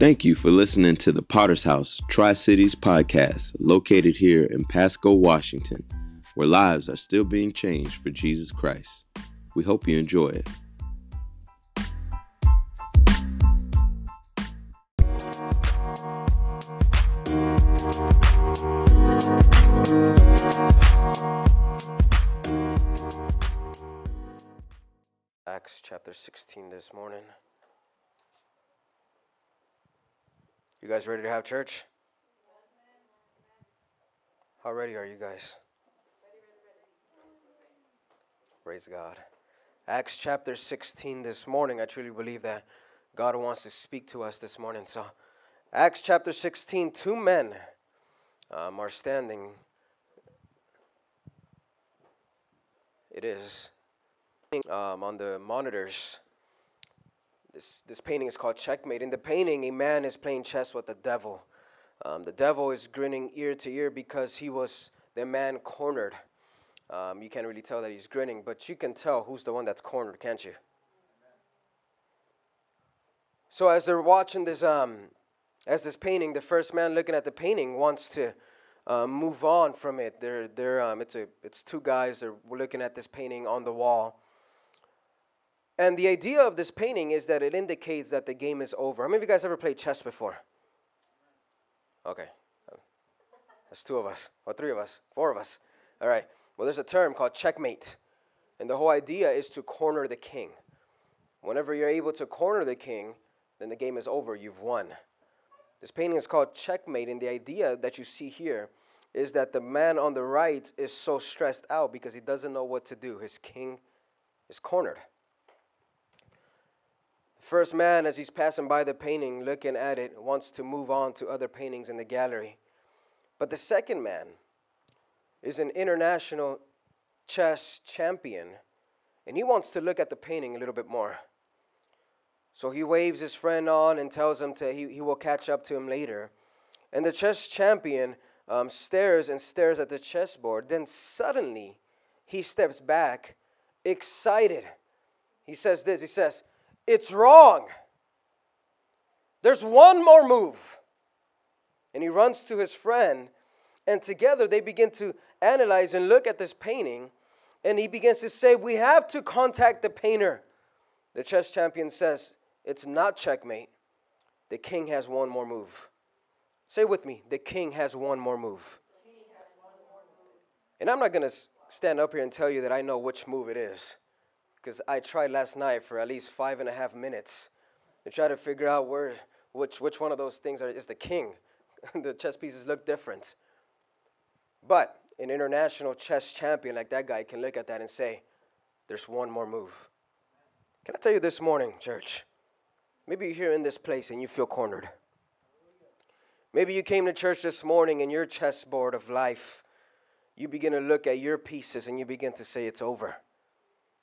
Thank you for listening to the Potter's House Tri Cities podcast, located here in Pasco, Washington, where lives are still being changed for Jesus Christ. We hope you enjoy it. Guys ready to have church? How ready are you guys? Praise God. Acts chapter 16 this morning. I truly believe that God wants to speak to us this morning. So, Acts chapter 16, two men um, are standing. It is um, on the monitors. This, this painting is called Checkmate. In the painting, a man is playing chess with the devil. Um, the devil is grinning ear to ear because he was the man cornered. Um, you can't really tell that he's grinning, but you can tell who's the one that's cornered, can't you? So as they're watching this, um, as this painting, the first man looking at the painting wants to uh, move on from it. They're, they're, um, it's, a, it's two guys. They're looking at this painting on the wall. And the idea of this painting is that it indicates that the game is over. How many of you guys ever played chess before? Okay. That's two of us, or three of us, four of us. All right. Well, there's a term called checkmate. And the whole idea is to corner the king. Whenever you're able to corner the king, then the game is over. You've won. This painting is called checkmate. And the idea that you see here is that the man on the right is so stressed out because he doesn't know what to do. His king is cornered. First man, as he's passing by the painting, looking at it, wants to move on to other paintings in the gallery. But the second man is an international chess champion, and he wants to look at the painting a little bit more. So he waves his friend on and tells him to he, he will catch up to him later. And the chess champion um, stares and stares at the chessboard. Then suddenly he steps back, excited. He says this He says, It's wrong. There's one more move. And he runs to his friend, and together they begin to analyze and look at this painting. And he begins to say, We have to contact the painter. The chess champion says, It's not checkmate. The king has one more move. Say with me, the king has one more move. And I'm not going to stand up here and tell you that I know which move it is, because I tried last night for at least five and a half minutes to try to figure out where, which, which one of those things are, is the king. the chess pieces look different. But an international chess champion like that guy can look at that and say, there's one more move. Can I tell you this morning, church? Maybe you're here in this place and you feel cornered. Maybe you came to church this morning and your chessboard of life, you begin to look at your pieces and you begin to say, It's over.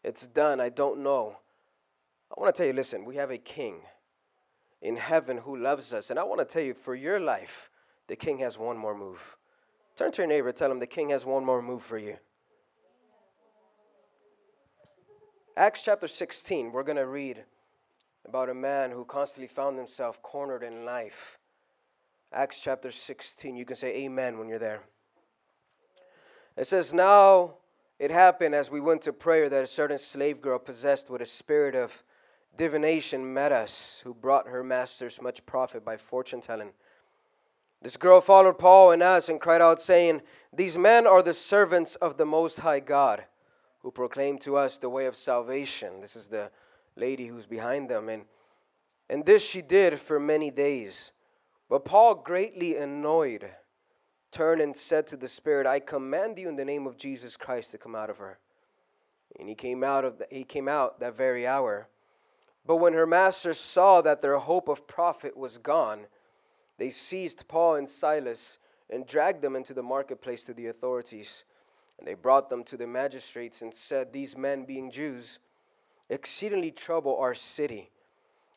It's done. I don't know. I want to tell you listen, we have a king in heaven who loves us. And I want to tell you, for your life, the king has one more move. Turn to your neighbor, tell him the king has one more move for you. Acts chapter 16, we're going to read about a man who constantly found himself cornered in life. Acts chapter 16. You can say amen when you're there. It says, Now it happened as we went to prayer that a certain slave girl possessed with a spirit of divination met us, who brought her masters much profit by fortune telling. This girl followed Paul and us and cried out, saying, These men are the servants of the Most High God, who proclaim to us the way of salvation. This is the lady who's behind them. And, and this she did for many days. But Paul, greatly annoyed, turned and said to the spirit, I command you in the name of Jesus Christ to come out of her. And he came out of the, he came out that very hour. But when her masters saw that their hope of profit was gone, they seized Paul and Silas and dragged them into the marketplace to the authorities. And they brought them to the magistrates and said, These men, being Jews, exceedingly trouble our city.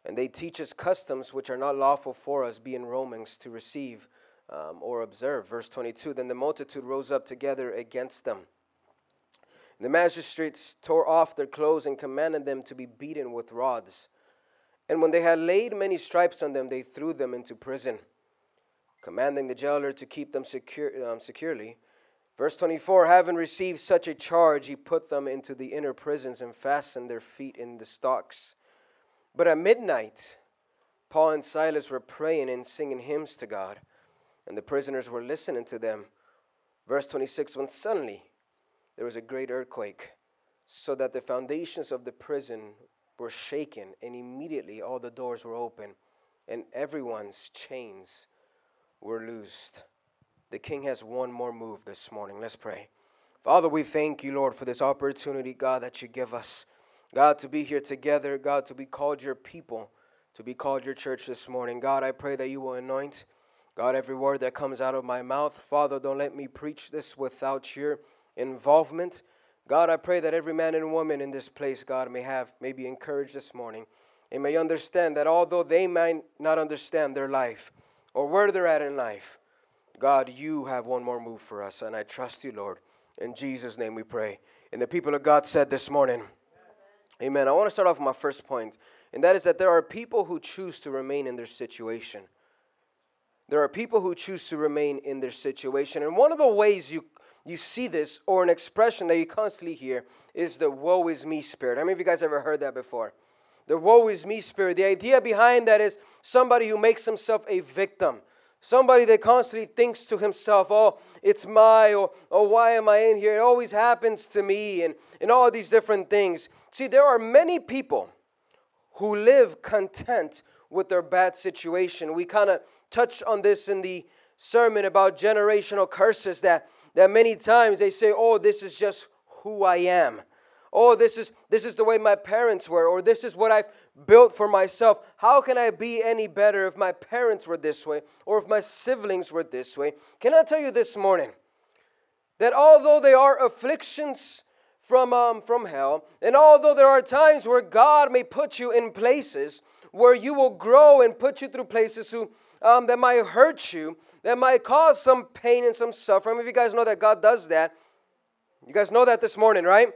And they teach us customs which are not lawful for us, being Romans, to receive um, or observe. Verse 22 Then the multitude rose up together against them. The magistrates tore off their clothes and commanded them to be beaten with rods. And when they had laid many stripes on them, they threw them into prison, commanding the jailer to keep them secure, um, securely. Verse 24 Having received such a charge, he put them into the inner prisons and fastened their feet in the stocks. But at midnight, Paul and Silas were praying and singing hymns to God, and the prisoners were listening to them. Verse 26 When suddenly there was a great earthquake, so that the foundations of the prison were shaken, and immediately all the doors were open, and everyone's chains were loosed. The king has one more move this morning. Let's pray. Father, we thank you, Lord, for this opportunity, God, that you give us. God, to be here together, God, to be called your people, to be called your church this morning. God, I pray that you will anoint, God, every word that comes out of my mouth. Father, don't let me preach this without your involvement. God, I pray that every man and woman in this place, God, may have, may be encouraged this morning and may understand that although they might not understand their life or where they're at in life, God, you have one more move for us, and I trust you, Lord. In Jesus' name we pray. And the people of God said this morning, Amen. I want to start off with my first point, and that is that there are people who choose to remain in their situation. There are people who choose to remain in their situation. And one of the ways you you see this, or an expression that you constantly hear, is the woe is me spirit. How many of you guys ever heard that before? The woe is me spirit. The idea behind that is somebody who makes himself a victim. Somebody that constantly thinks to himself, oh, it's my, or oh, why am I in here? It always happens to me, and, and all these different things. See, there are many people who live content with their bad situation. We kind of touched on this in the sermon about generational curses that that many times they say, "Oh, this is just who I am." Oh, this is this is the way my parents were or this is what I've built for myself. How can I be any better if my parents were this way or if my siblings were this way? Can I tell you this morning that although they are afflictions from um, from hell, and although there are times where God may put you in places where you will grow and put you through places who um, that might hurt you, that might cause some pain and some suffering. If you guys know that God does that, you guys know that this morning, right?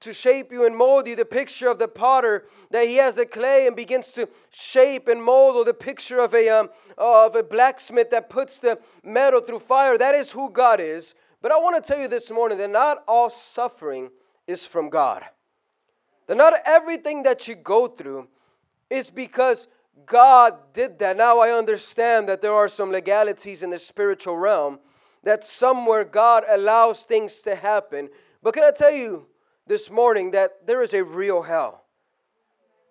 To shape you and mold you, the picture of the potter that he has the clay and begins to shape and mold, or the picture of a um, of a blacksmith that puts the metal through fire. That is who God is. But I want to tell you this morning that not all suffering is from God. That not everything that you go through is because God did that. Now I understand that there are some legalities in the spiritual realm that somewhere God allows things to happen. But can I tell you this morning that there is a real hell?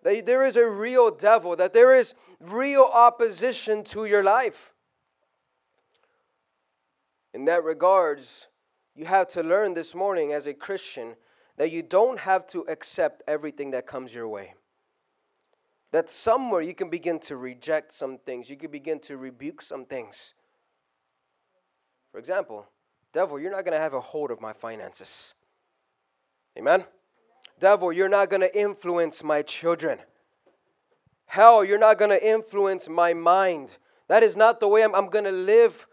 That there is a real devil, that there is real opposition to your life. In that regards, you have to learn this morning as a Christian that you don't have to accept everything that comes your way that somewhere you can begin to reject some things, you can begin to rebuke some things. For example, devil, you're not going to have a hold of my finances. Amen? Devil, you're not going to influence my children. Hell, you're not going to influence my mind. That is not the way I'm, I'm going to live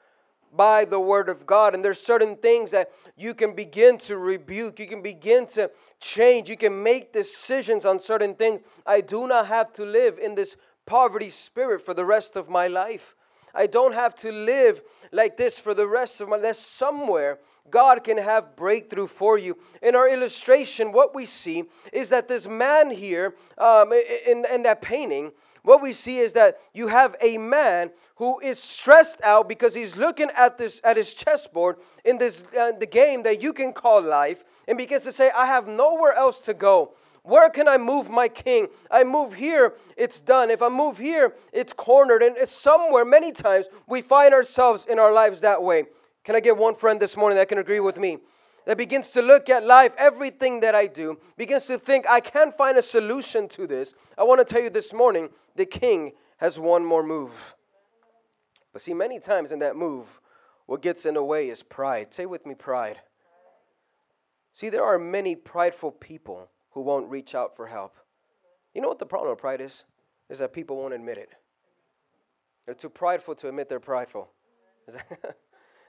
by the word of God. And there's certain things that you can begin to rebuke, you can begin to change, you can make decisions on certain things. I do not have to live in this poverty spirit for the rest of my life. I don't have to live like this for the rest of my life. Somewhere God can have breakthrough for you. In our illustration, what we see is that this man here um, in, in that painting, what we see is that you have a man who is stressed out because he's looking at this at his chessboard in this uh, the game that you can call life and begins to say i have nowhere else to go. Where can i move my king? I move here it's done. If i move here it's cornered. And it's somewhere many times we find ourselves in our lives that way. Can i get one friend this morning that can agree with me that begins to look at life, everything that I do, begins to think, I can't find a solution to this. I want to tell you this morning the king has one more move. But see, many times in that move, what gets in the way is pride. Say with me, pride. See, there are many prideful people who won't reach out for help. You know what the problem with pride is? Is that people won't admit it. They're too prideful to admit they're prideful.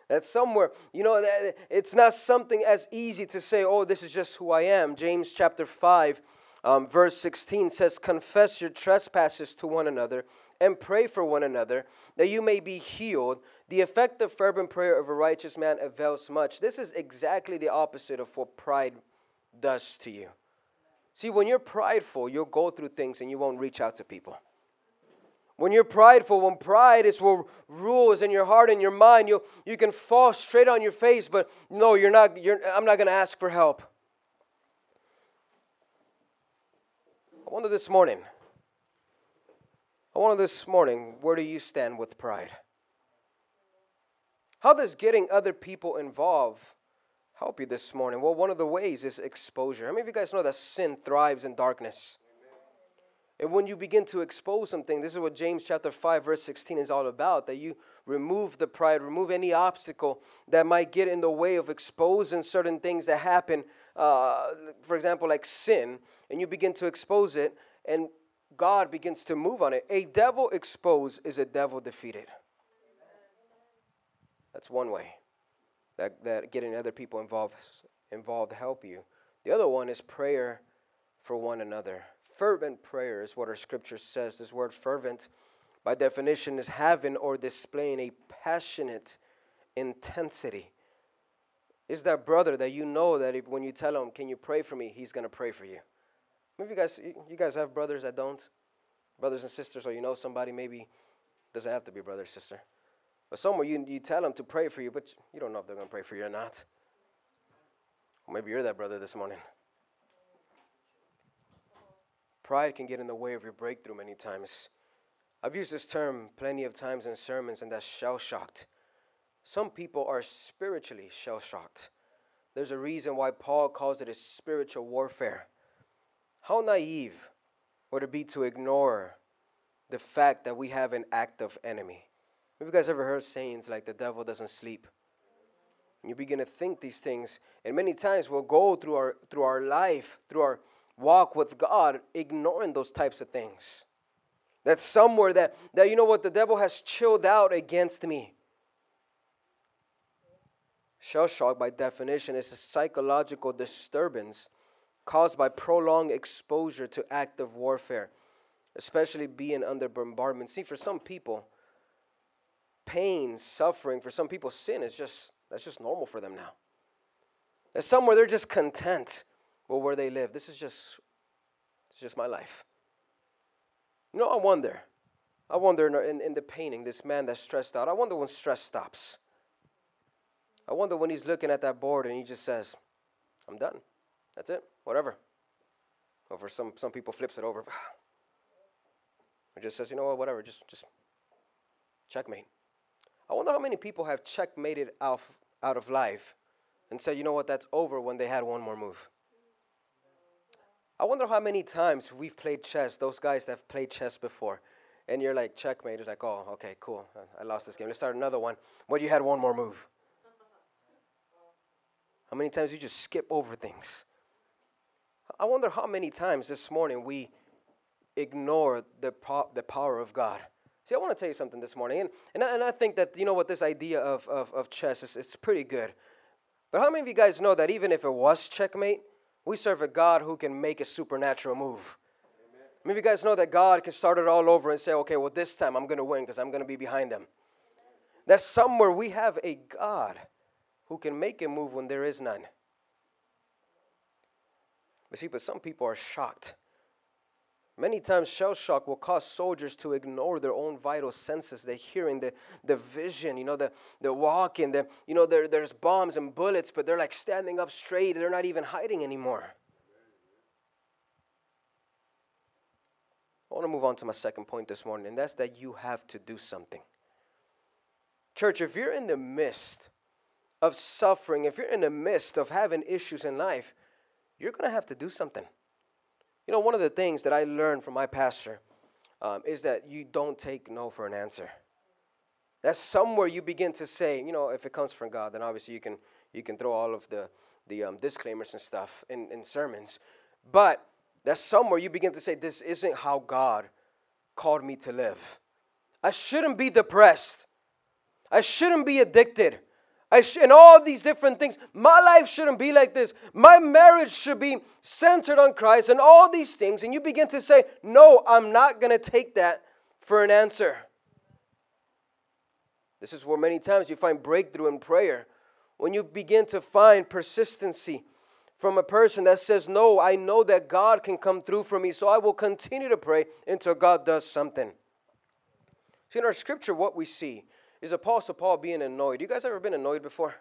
That's somewhere, you know, it's not something as easy to say, oh, this is just who I am. James chapter 5, Um, verse 16 says, Confess your trespasses to one another and pray for one another that you may be healed. The effective, fervent prayer of a righteous man avails much. This is exactly the opposite of what pride does to you. See, when you're prideful, you'll go through things and you won't reach out to people. When you're prideful, when pride is what rules in your heart and your mind, you you can fall straight on your face, but no, you're not, you're, I'm not going to ask for help. I wonder this morning, I wonder this morning, where do you stand with pride? How does getting other people involved help you this morning? Well, one of the ways is exposure. How many of you guys know that sin thrives in darkness? And when you begin to expose something, this is what James chapter 5, verse 16 is all about that you remove the pride, remove any obstacle that might get in the way of exposing certain things that happen, uh, for example, like sin, and you begin to expose it, and God begins to move on it. A devil exposed is a devil defeated. That's one way that, that getting other people involved, involved help you. The other one is prayer for one another fervent prayer is what our scripture says. This word fervent, by definition, is having or displaying a passionate intensity. Is that brother that you know that if, when you tell him, Can you pray for me? he's to pray for you. Maybe you guys, you guys have brothers that don't? Brothers and sisters, or you know somebody maybe doesn't have to be brother or sister. But somewhere you, you tell them to pray for you, but you don't know if they're to pray for you or not. Maybe you're that brother this morning. Pride can get in the way of your breakthrough many times. I've used this term plenty of times in sermons, and that's shell shocked. Some people are spiritually shell shocked. There's a reason why Paul calls it a spiritual warfare. How naive would it be to ignore the fact that we have an active enemy? Have you guys ever heard sayings like the devil doesn't sleep? And you begin to think these things, and many times we'll go through our through our life, through our walk with God ignoring those types of things. That's somewhere that, that you know what, the devil has chilled out against me. Shell shock, by definition, is a psychological disturbance caused by prolonged exposure to active warfare, especially being under bombardment. See, for some people, pain, suffering, for some people, sin is just that's just normal for them now. There's somewhere they're just content or where they live. This is just, it's just my life. You know, I wonder. I wonder in, in the painting, this man that's stressed out, I wonder when stress stops. I wonder when he's looking at that board and he just says, I'm done. That's it. Whatever. Or for some, some people flips it over. Or just says, you know what, whatever, just just checkmate. I wonder how many people have checkmated out, out of life and said, you know what, that's over when they had one more move. I wonder how many times we've played chess, those guys that have played chess before, and you're like, checkmate. It's like, oh, okay, cool. I lost this game. Let's start another one. But you had one more move. How many times you just skip over things? I wonder how many times this morning we ignore the, po- the power of God. See, I want to tell you something this morning. And, and, I, and I think that, you know what, this idea of, of, of chess is it's pretty good. But how many of you guys know that even if it was checkmate, we serve a God who can make a supernatural move. Amen. Maybe you guys know that God can start it all over and say, okay, well, this time I'm going to win because I'm going to be behind them. That somewhere we have a God who can make a move when there is none. But see, but some people are shocked Many times, shell shock will cause soldiers to ignore their own vital senses. They're hearing the, the vision, you know, the, the walking, the, you know, there, there's bombs and bullets, but they're like standing up straight. They're not even hiding anymore. I want to move on to my second point this morning, and that's that you have to do something. Church, if you're in the midst of suffering, if you're in the midst of having issues in life, you're going to have to do something. You know, one of the things that I learned from my pastor um, is that you don't take no for an answer. That's somewhere you begin to say, you know, if it comes from God, then obviously you can you can throw all of the the um, disclaimers and stuff in, in sermons. But that's somewhere you begin to say, this isn't how God called me to live. I shouldn't be depressed. I shouldn't be addicted. Sh- and all these different things. My life shouldn't be like this. My marriage should be centered on Christ and all these things. And you begin to say, No, I'm not going to take that for an answer. This is where many times you find breakthrough in prayer. When you begin to find persistency from a person that says, No, I know that God can come through for me, so I will continue to pray until God does something. See, in our scripture, what we see is Apostle Paul being annoyed. You guys ever been annoyed before?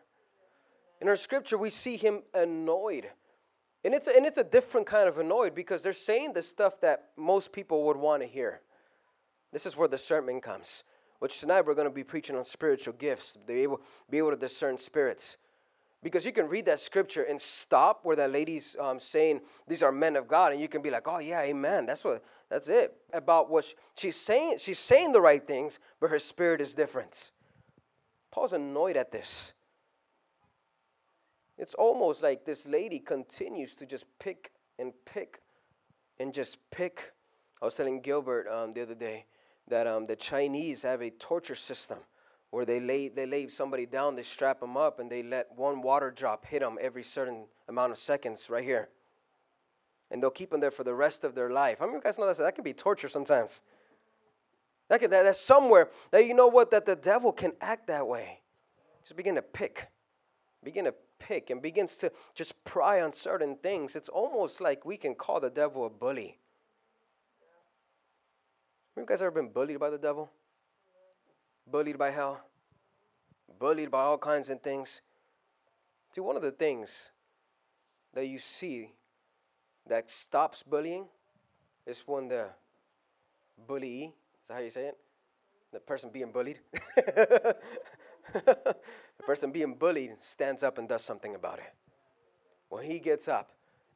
In our scripture, we see him annoyed. And it's, a, and it's a different kind of annoyed because they're saying the stuff that most people would want to hear. This is where the sermon comes, which tonight we're going to be preaching on spiritual gifts, be able, be able to discern spirits. Because you can read that scripture and stop where that lady's um, saying these are men of God, and you can be like, "Oh yeah, amen." That's what that's it about what she's saying. She's saying the right things, but her spirit is different. Paul's annoyed at this. It's almost like this lady continues to just pick and pick and just pick. I was telling Gilbert um, the other day that um, the Chinese have a torture system where they lay they lay somebody down, they strap them up, and they let one water drop hit them every certain amount of seconds right here, and they'll keep them there for the rest of their life. How many of you guys know that that can be torture sometimes? That can, that, that's somewhere that you know what that the devil can act that way. Just begin to pick, begin to pick, and begins to just pry on certain things. It's almost like we can call the devil a bully. Have you guys ever been bullied by the devil? bullied by hell, bullied by all kinds of things. See, one of the things that you see that stops bullying is when the bully, is that how you say it? The person being bullied. the person being bullied stands up and does something about it. When he gets up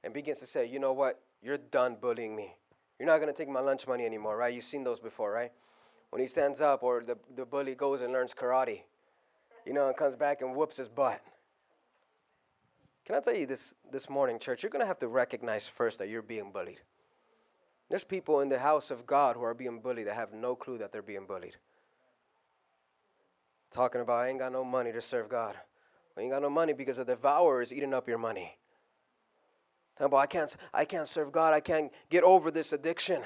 and begins to say, you know what, you're done bullying me. You're not to take my lunch money anymore, right? You've seen those before, right? when he stands up or the, the bully goes and learns karate, you know, and comes back and whoops his butt. Can I tell you this this morning, church? You're going to have to recognize first that you're being bullied. There's people in the house of God who are being bullied that have no clue that they're being bullied. Talking about, I ain't got no money to serve God. I ain't got no money because the devourer is eating up your money. Talking about, I can't, I can't serve God. I can't get over this addiction.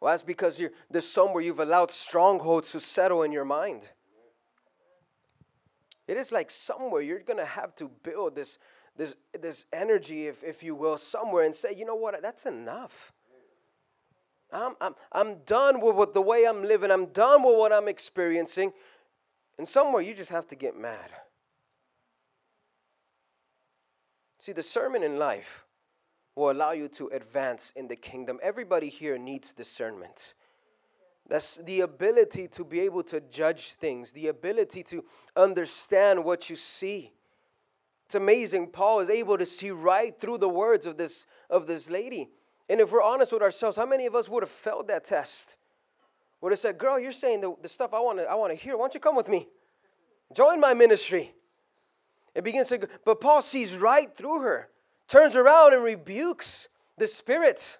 Well, that's because you're, there's somewhere you've allowed strongholds to settle in your mind. It is like somewhere you're going to have to build this, this, this energy, if, if you will, somewhere and say, you know what, that's enough. I'm, I'm, I'm done with what, the way I'm living, I'm done with what I'm experiencing. And somewhere you just have to get mad. See, the sermon in life will allow you to advance in the kingdom. Everybody here needs discernment. That's the ability to be able to judge things, the ability to understand what you see. It's amazing. Paul is able to see right through the words of this, of this lady. And if we're honest with ourselves, how many of us would have failed that test? Would have said, Girl, you're saying the, the stuff I want to I want to hear. Why don't you come with me? Join my ministry. It begins to but Paul sees right through her turns around and rebukes the spirits.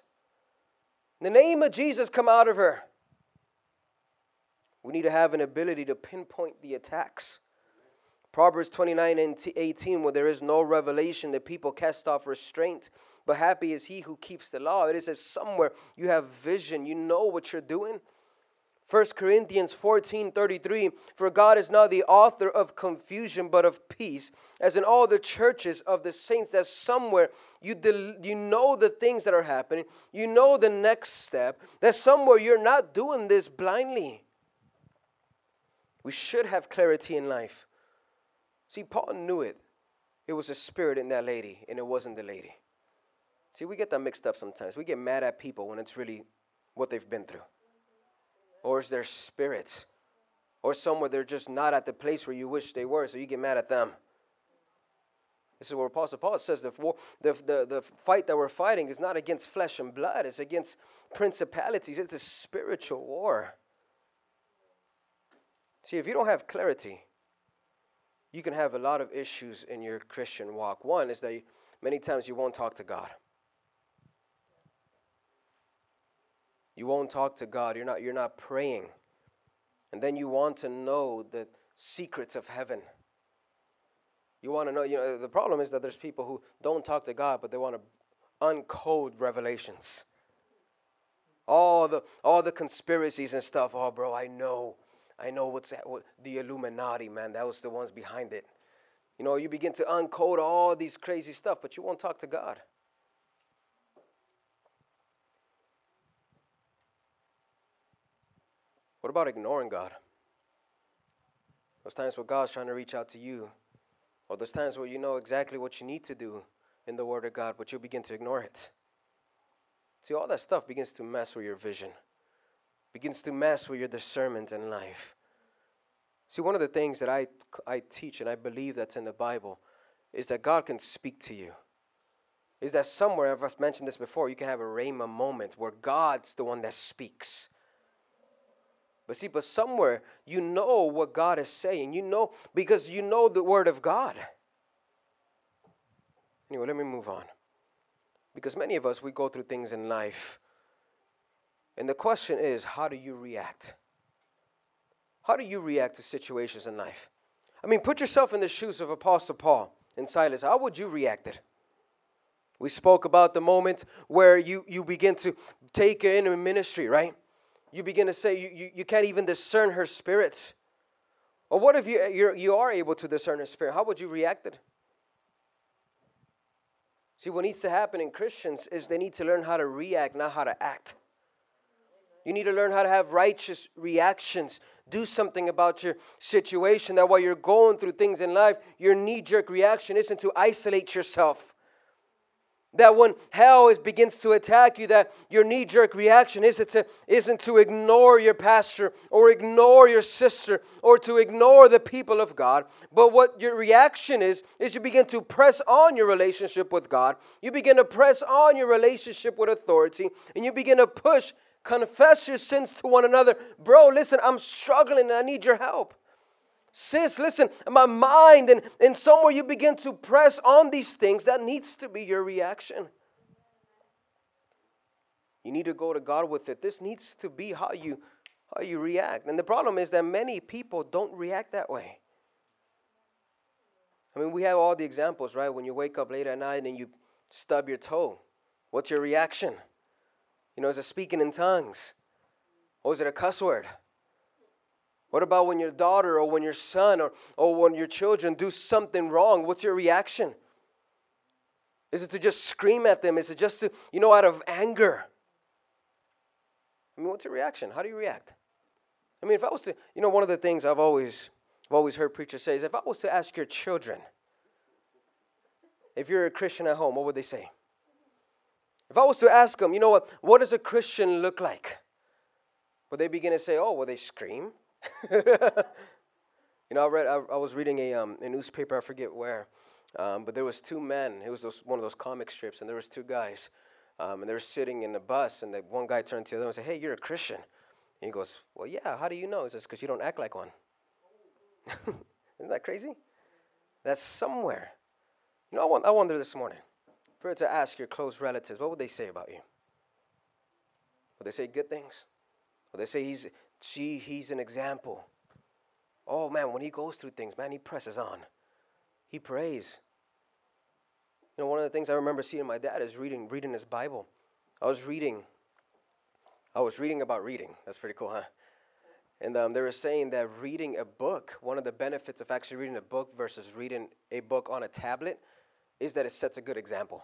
The name of Jesus, come out of her. We need to have an ability to pinpoint the attacks. Proverbs 29 and 18, where there is no revelation, the people cast off restraint. But happy is he who keeps the law. It is as somewhere you have vision, you know what you're doing. 1 Corinthians 14 33 For God is not the author of confusion, but of peace, as in all the churches of the saints, that somewhere you, del- you know the things that are happening, you know the next step, that somewhere you're not doing this blindly. We should have clarity in life. See, Paul knew it. It was a spirit in that lady, and it wasn't the lady. See, we get that mixed up sometimes. We get mad at people when it's really what they've been through or is their spirits, or somewhere they're just not at the place where you wish they were, so you get mad at them. This is where Apostle Paul says the, the, the, the fight that we're fighting is not against flesh and blood, it's against principalities. It's a spiritual war. See, if you don't have clarity, you can have a lot of issues in your Christian walk. One is that you, many times you won't talk to God. You won't talk to God. You're not, you're not praying. And then you want to know the secrets of heaven. You want to know, you know, the problem is that there's people who don't talk to God, but they want to uncode revelations. All the all the conspiracies and stuff. Oh, bro, I know, I know what's that, what, the Illuminati, man. That was the ones behind it. You know, you begin to uncode all these crazy stuff, but you won't talk to God. What about ignoring God? Those times where God's trying to reach out to you, or those times where you know exactly what you need to do in the Word of God, but you begin to ignore it. See, all that stuff begins to mess with your vision, begins to mess with your discernment in life. See, one of the things that I, I teach and I believe that's in the Bible is that God can speak to you. Is that somewhere, I've mentioned this before, you can have a rhema moment where God's the one that speaks. But see, but somewhere you know what God is saying. You know, because you know the Word of God. Anyway, let me move on. Because many of us, we go through things in life. And the question is, how do you react? How do you react to situations in life? I mean, put yourself in the shoes of Apostle Paul and Silas. How would you react it? We spoke about the moment where you, you begin to take in a ministry, right? You begin to say you, you, you can't even discern her spirits. Or what if you, you're, you are able to discern her spirit? How would you react it? See, what needs to happen in Christians is they need to learn how to react, not how to act. You need to learn how to have righteous reactions. Do something about your situation. That while you're going through things in life, your knee jerk reaction isn't to isolate yourself. That when hell is, begins to attack you, that your knee jerk reaction isn't to, isn't to ignore your pastor or ignore your sister or to ignore the people of God. But what your reaction is, is you begin to press on your relationship with God. You begin to press on your relationship with authority and you begin to push, confess your sins to one another. Bro, listen, I'm struggling and I need your help. Sis, listen, my mind, and, and somewhere you begin to press on these things, that needs to be your reaction. You need to go to God with it. This needs to be how you how you react. And the problem is that many people don't react that way. I mean, we have all the examples, right? When you wake up late at night and you stub your toe, what's your reaction? You know, is it speaking in tongues? Or is it a cuss word? What about when your daughter or when your son or, or when your children do something wrong? What's your reaction? Is it to just scream at them? Is it just to, you know, out of anger? I mean, what's your reaction? How do you react? I mean, if I was to, you know, one of the things I've always, I've always heard preachers say is if I was to ask your children, if you're a Christian at home, what would they say? If I was to ask them, you know what, what does a Christian look like? Would they begin to say, oh, well, they scream, you know, I read. I, I was reading a, um, a newspaper. I forget where, um, but there was two men. It was those, one of those comic strips, and there was two guys, um, and they were sitting in the bus, and the one guy turned to the other and said, "Hey, you're a Christian." And he goes, "Well, yeah. How do you know?" He says, "Because you don't act like one." Isn't that crazy? That's somewhere. You know, I, I wonder this morning. If you were to ask your close relatives, what would they say about you? Would they say good things? Would they say he's she, he's an example. Oh man, when he goes through things, man, he presses on. He prays. You know, one of the things I remember seeing my dad is reading reading his Bible. I was reading. I was reading about reading. That's pretty cool, huh? And um, they were saying that reading a book, one of the benefits of actually reading a book versus reading a book on a tablet, is that it sets a good example.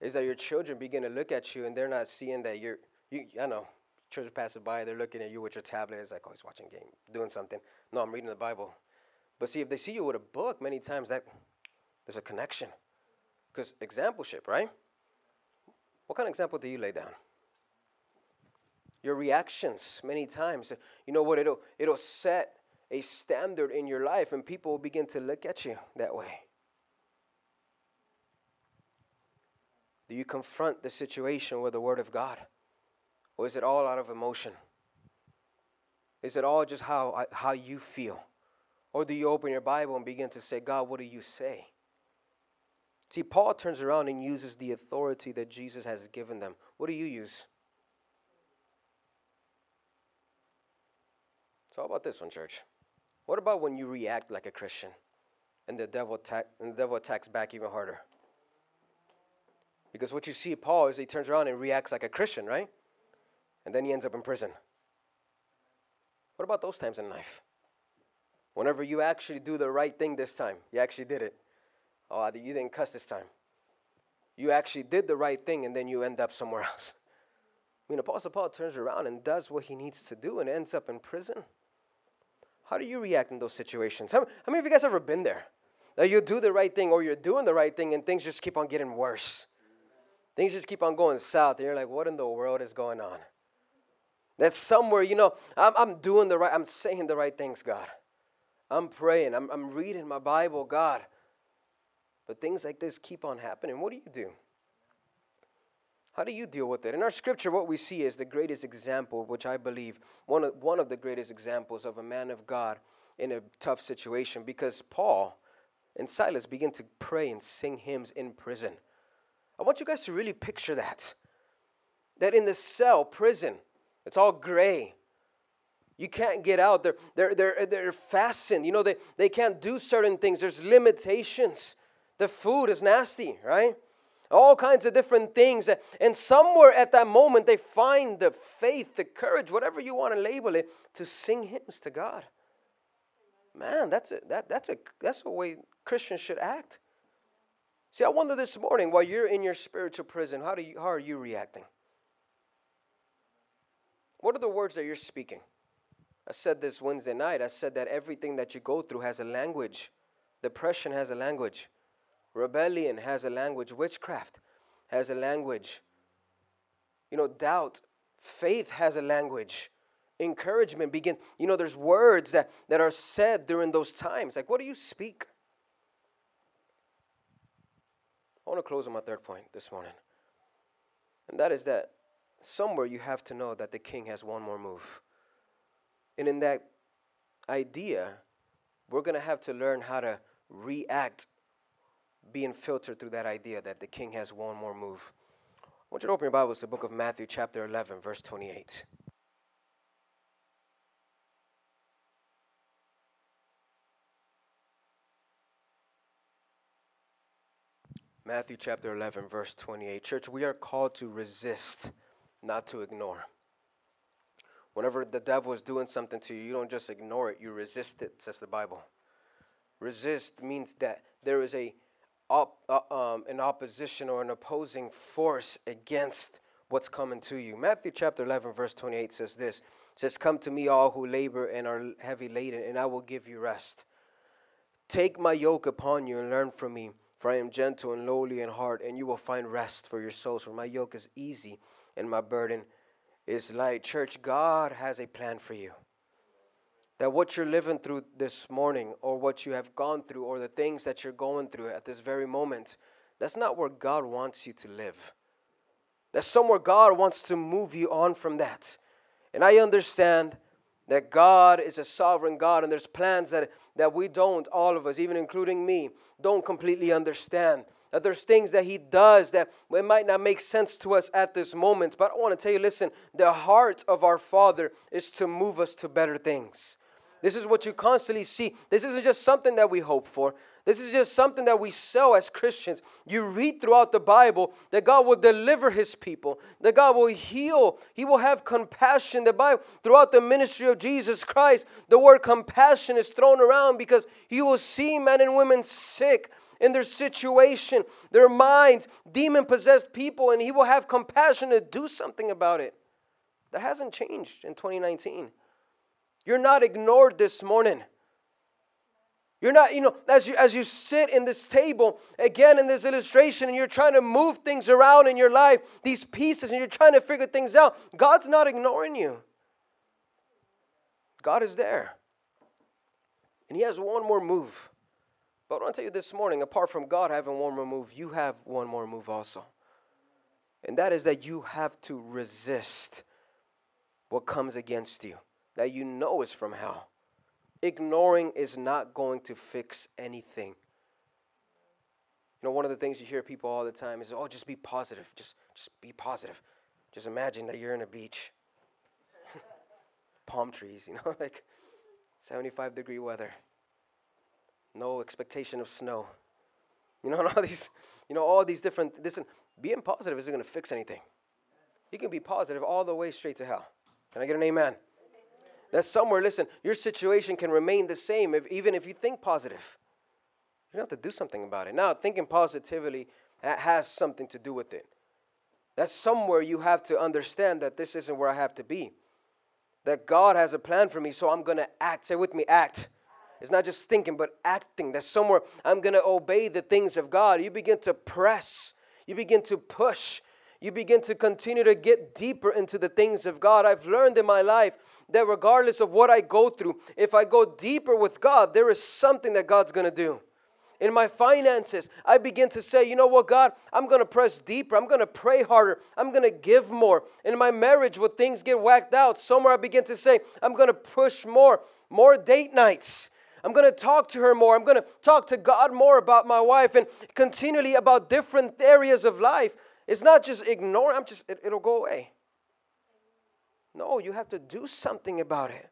Is that your children begin to look at you and they're not seeing that you're, you, I know, church passing by, they're looking at you with your tablet. It's like, oh, he's watching game, doing something. No, I'm reading the Bible. But see, if they see you with a book, many times that there's a connection. Because exampleship, right? What kind of example do you lay down? Your reactions, many times, you know what? It'll it'll set a standard in your life, and people will begin to look at you that way. Do you confront the situation with the Word of God? Or is it all out of emotion? Is it all just how, how you feel? Or do you open your Bible and begin to say, God, what do you say? See, Paul turns around and uses the authority that Jesus has given them. What do you use? So, how about this one, church? What about when you react like a Christian? and the devil attack, and the devil attacks back even harder. Because what you see Paul is he turns around and reacts like a Christian, right? And then he ends up in prison. What about those times in life? Whenever you actually do the right thing this time, you actually did it. Oh, you didn't cuss this time. You actually did the right thing and then you end up somewhere else. I mean, Apostle Paul turns around and does what he needs to do and ends up in prison. How do you react in those situations? How, how many of you guys ever been there? That you do the right thing or you're doing the right thing and things just keep on getting worse. Things just keep on going south, and you're like, what in the world is going on? That somewhere, you know, I'm, I'm doing the right, I'm saying the right things, God. I'm praying, I'm, I'm reading my Bible, God. But things like this keep on happening. What do you do? How do you deal with it? In our scripture, what we see is the greatest example, which I believe, one of, one of the greatest examples of a man of God in a tough situation, because Paul and Silas begin to pray and sing hymns in prison. I want you guys to really picture that. That in the cell, prison, it's all gray. You can't get out. They're, they're, they're, they're fastened. You know, they, they can't do certain things. There's limitations. The food is nasty, right? All kinds of different things. And somewhere at that moment, they find the faith, the courage, whatever you want to label it, to sing hymns to God. Man, that's a, that, that's, a, that's the way Christians should act. See, I wonder this morning, while you're in your spiritual prison, how, do you, how are you reacting? What are the words that you're speaking? I said this Wednesday night. I said that everything that you go through has a language. Depression has a language. Rebellion has a language. Witchcraft has a language. You know, doubt, faith has a language. Encouragement begin. You know, there's words that, that are said during those times. Like, what do you speak? I want to close on my third point this morning. And that is that somewhere you have to know that the king has one more move. And in that idea, we're going to have to learn how to react, being filtered through that idea that the king has one more move. I want you to open your Bibles to the book of Matthew, chapter 11, verse 28. Matthew chapter 11, verse 28. Church, we are called to resist, not to ignore. Whenever the devil is doing something to you, you don't just ignore it, you resist it, says the Bible. Resist means that there is a op, uh, um, an opposition or an opposing force against what's coming to you. Matthew chapter 11, verse 28 says this. It says, Come to me, all who labor and are heavy laden, and I will give you rest. Take my yoke upon you and learn from me for I am gentle and lowly in heart, and you will find rest for your souls. For my yoke is easy and my burden is light. Church, God has a plan for you. That what you're living through this morning, or what you have gone through, or the things that you're going through at this very moment, that's not where God wants you to live. That's somewhere God wants to move you on from that. And I understand that God is a sovereign God and there's plans that, that we don't, all of us, even including me, don't completely understand. That there's things that He does that it might not make sense to us at this moment. But I want to tell you listen, the heart of our Father is to move us to better things. This is what you constantly see. This isn't just something that we hope for. This is just something that we sow as Christians. You read throughout the Bible that God will deliver his people, that God will heal, he will have compassion. The Bible, throughout the ministry of Jesus Christ, the word compassion is thrown around because he will see men and women sick in their situation, their minds, demon possessed people, and he will have compassion to do something about it. That hasn't changed in 2019. You're not ignored this morning. You're not, you know, as you as you sit in this table again in this illustration and you're trying to move things around in your life, these pieces, and you're trying to figure things out, God's not ignoring you. God is there. And He has one more move. But I want to tell you this morning, apart from God having one more move, you have one more move also. And that is that you have to resist what comes against you, that you know is from hell. Ignoring is not going to fix anything. You know, one of the things you hear people all the time is, oh, just be positive. Just, just be positive. Just imagine that you're in a beach. Palm trees, you know, like 75 degree weather. no expectation of snow. You know, all these, you know, all these different. Listen, being positive isn't going to fix anything. You can be positive all the way straight to hell. Can I get an amen? That somewhere, listen, your situation can remain the same if, even if you think positive. You have to do something about it. Now, thinking positively has something to do with it. That's somewhere you have to understand that this isn't where I have to be. That God has a plan for me, so I'm going to act. Say with me, act. It's not just thinking, but acting. That's somewhere I'm going to obey the things of God. You begin to press, you begin to push, you begin to continue to get deeper into the things of God. I've learned in my life that regardless of what I go through, if I go deeper with God, there is something that God's going to do in my finances, I begin to say, you know what, God, I'm going to press deeper. I'm going to pray harder. I'm going to give more. In my marriage, when things get whacked out, somewhere I begin to say, I'm going to push more, more date nights. I'm going to talk to her more. I'm going to talk to God more about my wife and continually about different areas of life. It's not just ignore, I'm just, it, it'll go away. No, you have to do something about it.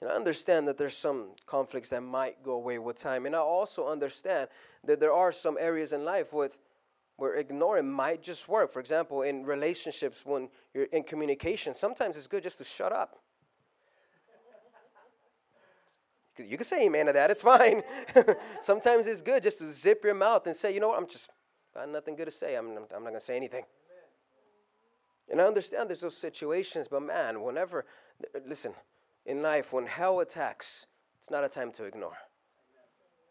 And I understand that there's some conflicts that might go away with time. And I also understand that there are some areas in life with where ignoring might just work. For example, in relationships, when you're in communication, sometimes it's good just to shut up. You can say amen to that, it's fine. sometimes it's good just to zip your mouth and say, you know what, I'm just, I got nothing good to say. I'm, I'm not going to say anything. And I understand there's those situations, but man, whenever, listen, in life, when hell attacks, it's not a time to ignore.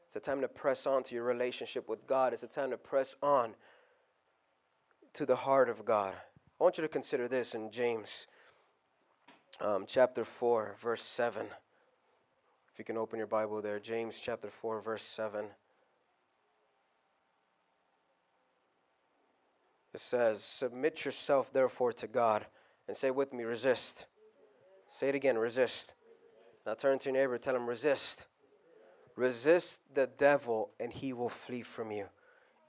It's a time to press on to your relationship with God. It's a time to press on to the heart of God. I want you to consider this in James um, chapter 4, verse 7. If you can open your Bible there, James chapter 4, verse 7. It says, Submit yourself therefore to God. And say with me, resist. Say it again resist. Now turn to your neighbor, tell him resist. Resist the devil and he will flee from you.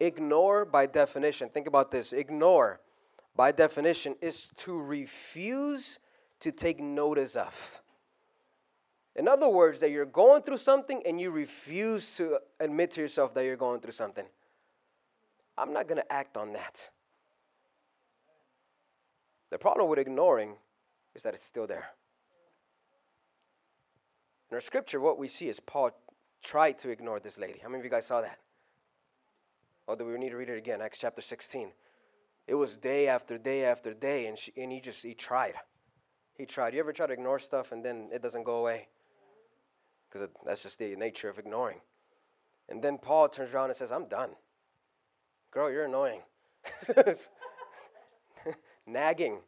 Ignore by definition, think about this ignore by definition is to refuse to take notice of. In other words, that you're going through something and you refuse to admit to yourself that you're going through something. I'm not going to act on that. The problem with ignoring is that it's still there. In our scripture, what we see is Paul tried to ignore this lady. How many of you guys saw that? Oh, do we need to read it again? Acts chapter 16. It was day after day after day, and, she, and he just, he tried. He tried. You ever try to ignore stuff and then it doesn't go away? Because that's just the nature of ignoring. And then Paul turns around and says, I'm done. Girl, you're annoying. Nagging.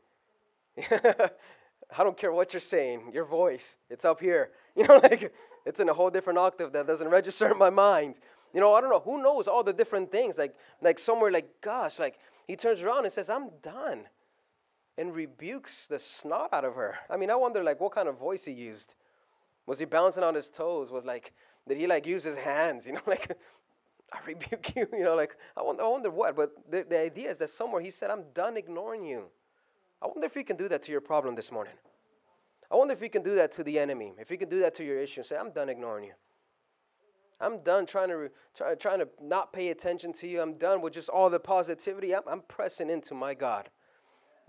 I don't care what you're saying, your voice, it's up here. You know, like it's in a whole different octave that doesn't register in my mind. You know, I don't know who knows all the different things. Like, like somewhere, like, gosh, like he turns around and says, "I'm done," and rebukes the snot out of her. I mean, I wonder, like, what kind of voice he used. Was he bouncing on his toes? Was like, did he like use his hands? You know, like, I rebuke you. You know, like, I wonder, I wonder what. But the, the idea is that somewhere he said, "I'm done ignoring you." I wonder if you can do that to your problem this morning. I wonder if you can do that to the enemy. If you can do that to your issue say, I'm done ignoring you. I'm done trying to try, trying to not pay attention to you. I'm done with just all the positivity. I'm, I'm pressing into my God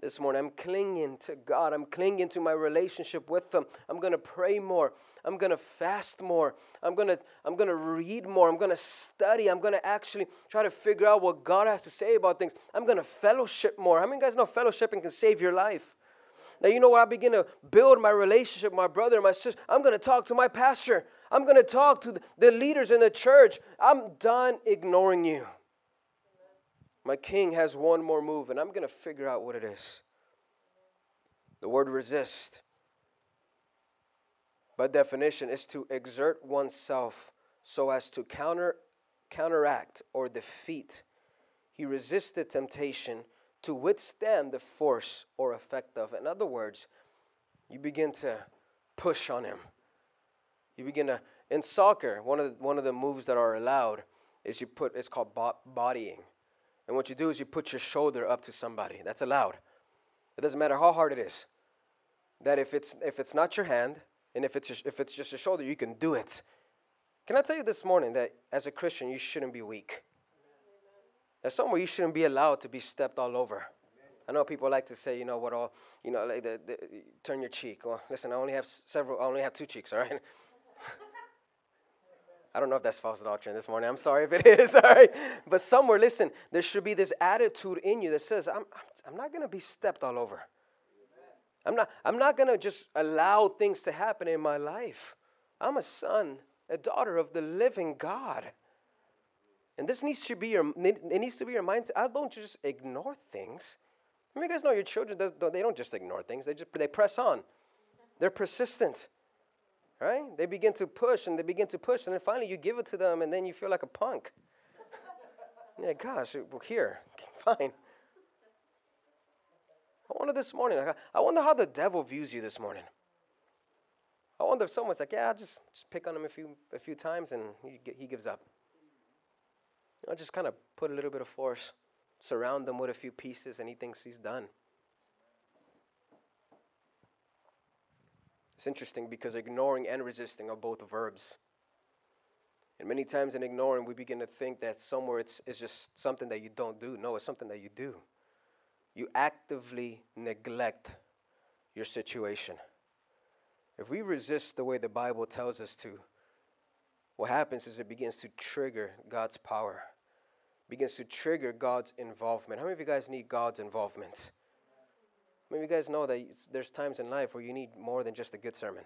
this morning. I'm clinging to God. I'm clinging to my relationship with Him. I'm going to pray more. I'm going to fast more. I'm going to I'm going to read more. I'm going to study. I'm going to actually try to figure out what God has to say about things. I'm going to fellowship more. How many guys know fellowshipping can save your life? Now, you know what? I begin to build my relationship my brother my sister. I'm going to talk to my pastor. I'm going to talk to the leaders in the church. I'm done ignoring you. My king has one more move, and I'm going to figure out what it is. The word resist, by definition, is to exert oneself so as to counter, counteract or defeat. He resisted temptation to withstand the force or effect of. In other words, you begin to push on him. You begin to, in soccer, one of the, one of the moves that are allowed is you put, it's called bodying. And what you do is you put your shoulder up to somebody. That's allowed. It doesn't matter how hard it is. That if it's if it's not your hand and if it's just, if it's just your shoulder, you can do it. Can I tell you this morning that as a Christian, you shouldn't be weak? There's somewhere you shouldn't be allowed to be stepped all over. I know people like to say, you know, what all, you know, like the, the, turn your cheek. Well, listen, I only have several, I only have two cheeks, all right? I don't know if that's false doctrine this morning. I'm sorry if it is, all right? But somewhere, listen, there should be this attitude in you that says, I'm, I'm not going to be stepped all over. I'm not, I'm not going to just allow things to happen in my life. I'm a son, a daughter of the living God. And this needs to be your, it needs to be your mindset. I don't just ignore things. I mean, you guys know your children, they don't just ignore things. They just, they press on. They're persistent, right? They begin to push and they begin to push. And then finally you give it to them and then you feel like a punk. yeah, gosh, well, here, fine. I wonder this morning, I wonder how the devil views you this morning. I wonder if someone's like, yeah, I'll just, just pick on him a few, a few times and he, he gives up. I'll just kind of put a little bit of force, surround them with a few pieces, and he thinks he's done. It's interesting because ignoring and resisting are both verbs. And many times in ignoring, we begin to think that somewhere it's, it's just something that you don't do. No, it's something that you do you actively neglect your situation. If we resist the way the Bible tells us to, what happens is it begins to trigger God's power, begins to trigger God's involvement. How many of you guys need God's involvement? Many of you guys know that there's times in life where you need more than just a good sermon?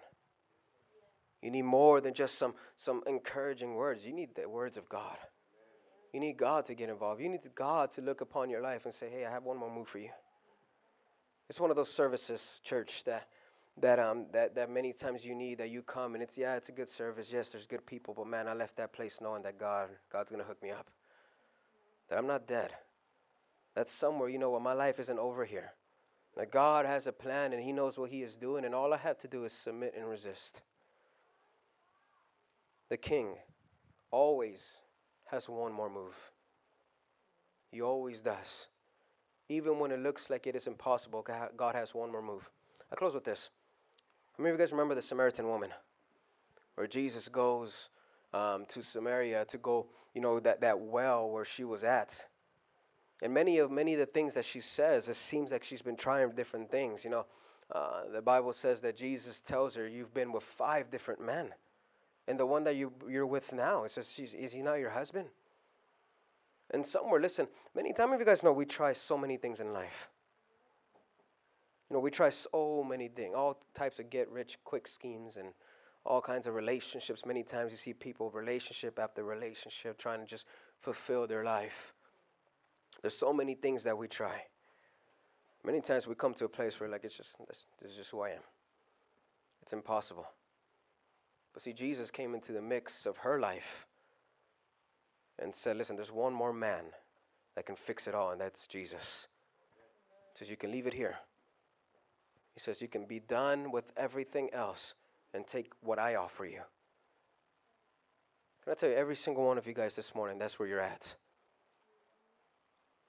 You need more than just some, some encouraging words. You need the words of God. You need God to get involved. You need God to look upon your life and say, hey, I have one more move for you. It's one of those services, church, that that um that that many times you need that you come and it's yeah it's a good service yes there's good people but man I left that place knowing that God God's gonna hook me up that I'm not dead that's somewhere you know what my life isn't over here that God has a plan and He knows what He is doing and all I have to do is submit and resist the King always has one more move. He always does. Even when it looks like it is impossible, God has one more move. I close with this. How many of you guys remember the Samaritan woman? Where Jesus goes um, to Samaria to go, you know, that, that well where she was at. And many of many of the things that she says, it seems like she's been trying different things. You know, uh, the Bible says that Jesus tells her, "You've been with five different men." And the one that you, you're with now, it says, is he not your husband? And somewhere, listen, many times of you guys know we try so many things in life. You know, we try so many things, all types of get rich quick schemes and all kinds of relationships. Many times you see people relationship after relationship trying to just fulfill their life. There's so many things that we try. Many times we come to a place where like it's just this, this is just who I am. It's impossible. But see, Jesus came into the mix of her life and said, Listen, there's one more man that can fix it all, and that's Jesus. He says, You can leave it here. He says, You can be done with everything else and take what I offer you. Can I tell you, every single one of you guys this morning, that's where you're at.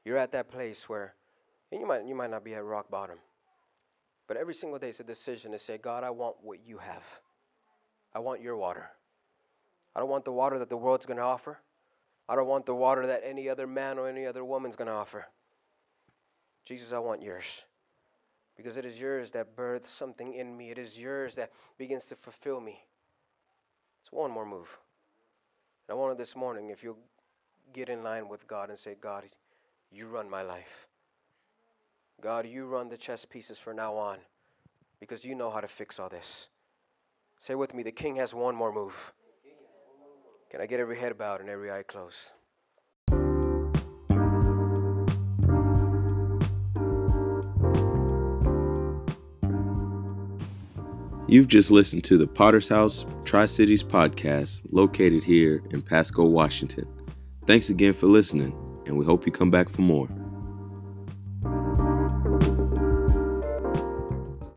You're at that place where, and you might, you might not be at rock bottom, but every single day it's a decision to say, God, I want what you have. I want your water. I don't want the water that the world's going to offer. I don't want the water that any other man or any other woman's going to offer. Jesus, I want yours. Because it is yours that births something in me. It is yours that begins to fulfill me. It's one more move. And I wanted this morning, if you get in line with God and say, God, you run my life. God, you run the chess pieces from now on because you know how to fix all this. Say with me, the king has one more move. Can I get every head bowed and every eye closed? You've just listened to the Potter's House Tri Cities podcast located here in Pasco, Washington. Thanks again for listening, and we hope you come back for more.